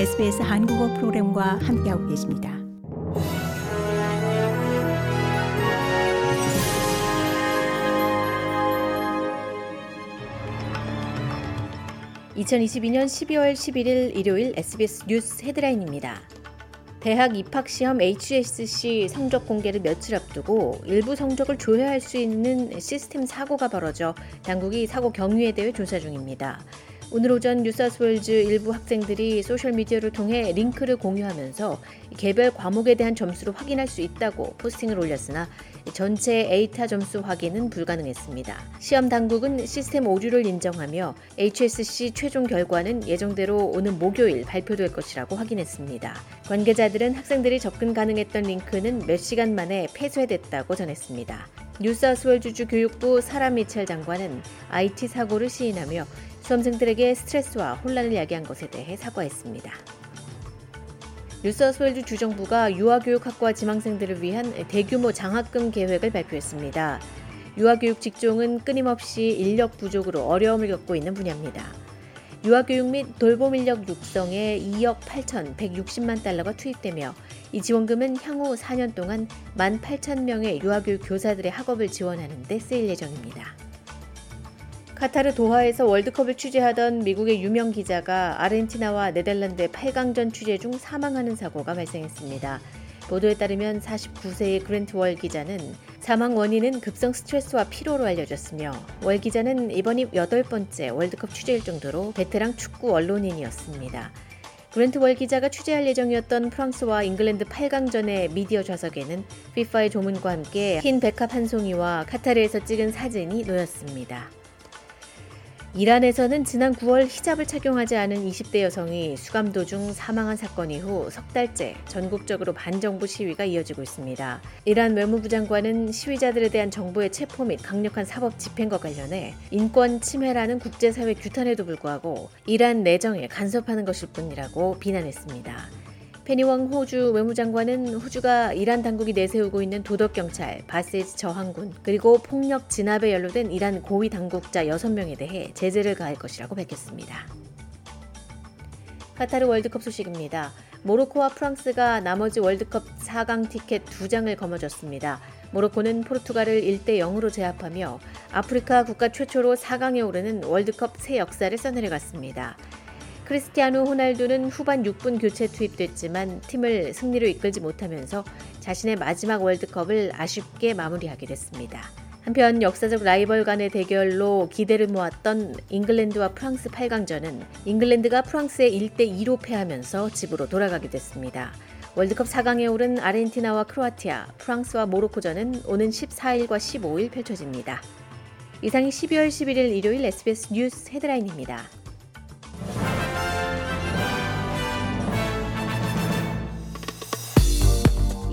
SBS 한국어 프로그램과 함께하고 계십니다. (2022년 12월 11일) 일요일 SBS 뉴스 헤드라인입니다. 대학 입학시험 HSC 성적 공개를 며칠 앞두고 일부 성적을 조회할 수 있는 시스템 사고가 벌어져 당국이 사고 경위에 대해 조사 중입니다. 오늘 오전 뉴사우스웨일즈 일부 학생들이 소셜미디어를 통해 링크를 공유하면서 개별 과목에 대한 점수를 확인할 수 있다고 포스팅을 올렸으나 전체 ATAR 점수 확인은 불가능했습니다. 시험 당국은 시스템 오류를 인정하며 HSC 최종 결과는 예정대로 오는 목요일 발표될 것이라고 확인했습니다. 관계자들은 학생들이 접근 가능했던 링크는 몇 시간 만에 폐쇄됐다고 전했습니다. 뉴사우스웨일즈주 교육부 사라 미첼 장관은 IT 사고를 시인하며 수험생들에게 스트레스와 혼란을 야기한 것에 대해 사과했습니다. 뉴사우스웨일즈 주정부가 유아교육학과 지망생들을 위한 대규모 장학금 계획을 발표했습니다. 유아교육 직종은 끊임없이 인력 부족으로 어려움을 겪고 있는 분야입니다. 유아교육 및 돌봄 인력 육성에 2억 8,160만 달러가 투입되며 이 지원금은 향후 4년 동안 1만 8천 명의 유아교육 교사들의 학업을 지원하는 데 쓰일 예정입니다. 카타르 도하에서 월드컵을 취재하던 미국의 유명 기자가 아르헨티나와 네덜란드의 8강전 취재 중 사망하는 사고가 발생했습니다. 보도에 따르면 49세의 그랜트 월 기자는 사망 원인은 급성 스트레스와 피로로 알려졌으며 월 기자는 이번이 여덟 번째 월드컵 취재일 정도로 베테랑 축구 언론인이었습니다. 그랜트 월 기자가 취재할 예정이었던 프랑스와 잉글랜드 8강전의 미디어 좌석에는 피파의 조문과 함께 흰 백합 한 송이와 카타르에서 찍은 사진이 놓였습니다. 이란에서는 지난 9월 히잡을 착용하지 않은 20대 여성이 수감 도중 사망한 사건 이후 석 달째 전국적으로 반정부 시위가 이어지고 있습니다. 이란 외무부 장관은 시위자들에 대한 정부의 체포 및 강력한 사법 집행과 관련해 인권 침해라는 국제사회 규탄에도 불구하고 이란 내정에 간섭하는 것일 뿐이라고 비난했습니다. 페니웡 호주 외무장관은 호주가 이란 당국이 내세우고 있는 도덕 경찰, 바세즈 저항군, 그리고 폭력 진압에 연루된 이란 고위 당국자 6명에 대해 제재를 가할 것이라고 밝혔습니다. 카타르 월드컵 소식입니다. 모로코와 프랑스가 나머지 월드컵 4강 티켓 2장을 거머쥐었습니다. 모로코는 포르투갈을 1대 0으로 제압하며 아프리카 국가 최초로 4강에 오르는 월드컵 새 역사를 써내려갔습니다. 크리스티아누 호날두는 후반 6분 교체 투입됐지만 팀을 승리로 이끌지 못하면서 자신의 마지막 월드컵을 아쉽게 마무리하게 됐습니다. 한편 역사적 라이벌 간의 대결로 기대를 모았던 잉글랜드와 프랑스 8강전은 잉글랜드가 프랑스에 1대 2로 패하면서 집으로 돌아가게 됐습니다. 월드컵 4강에 오른 아르헨티나와 크로아티아, 프랑스와 모로코전은 오는 14일과 15일 펼쳐집니다. 이상이 12월 11일 일요일 SBS 뉴스 헤드라인입니다.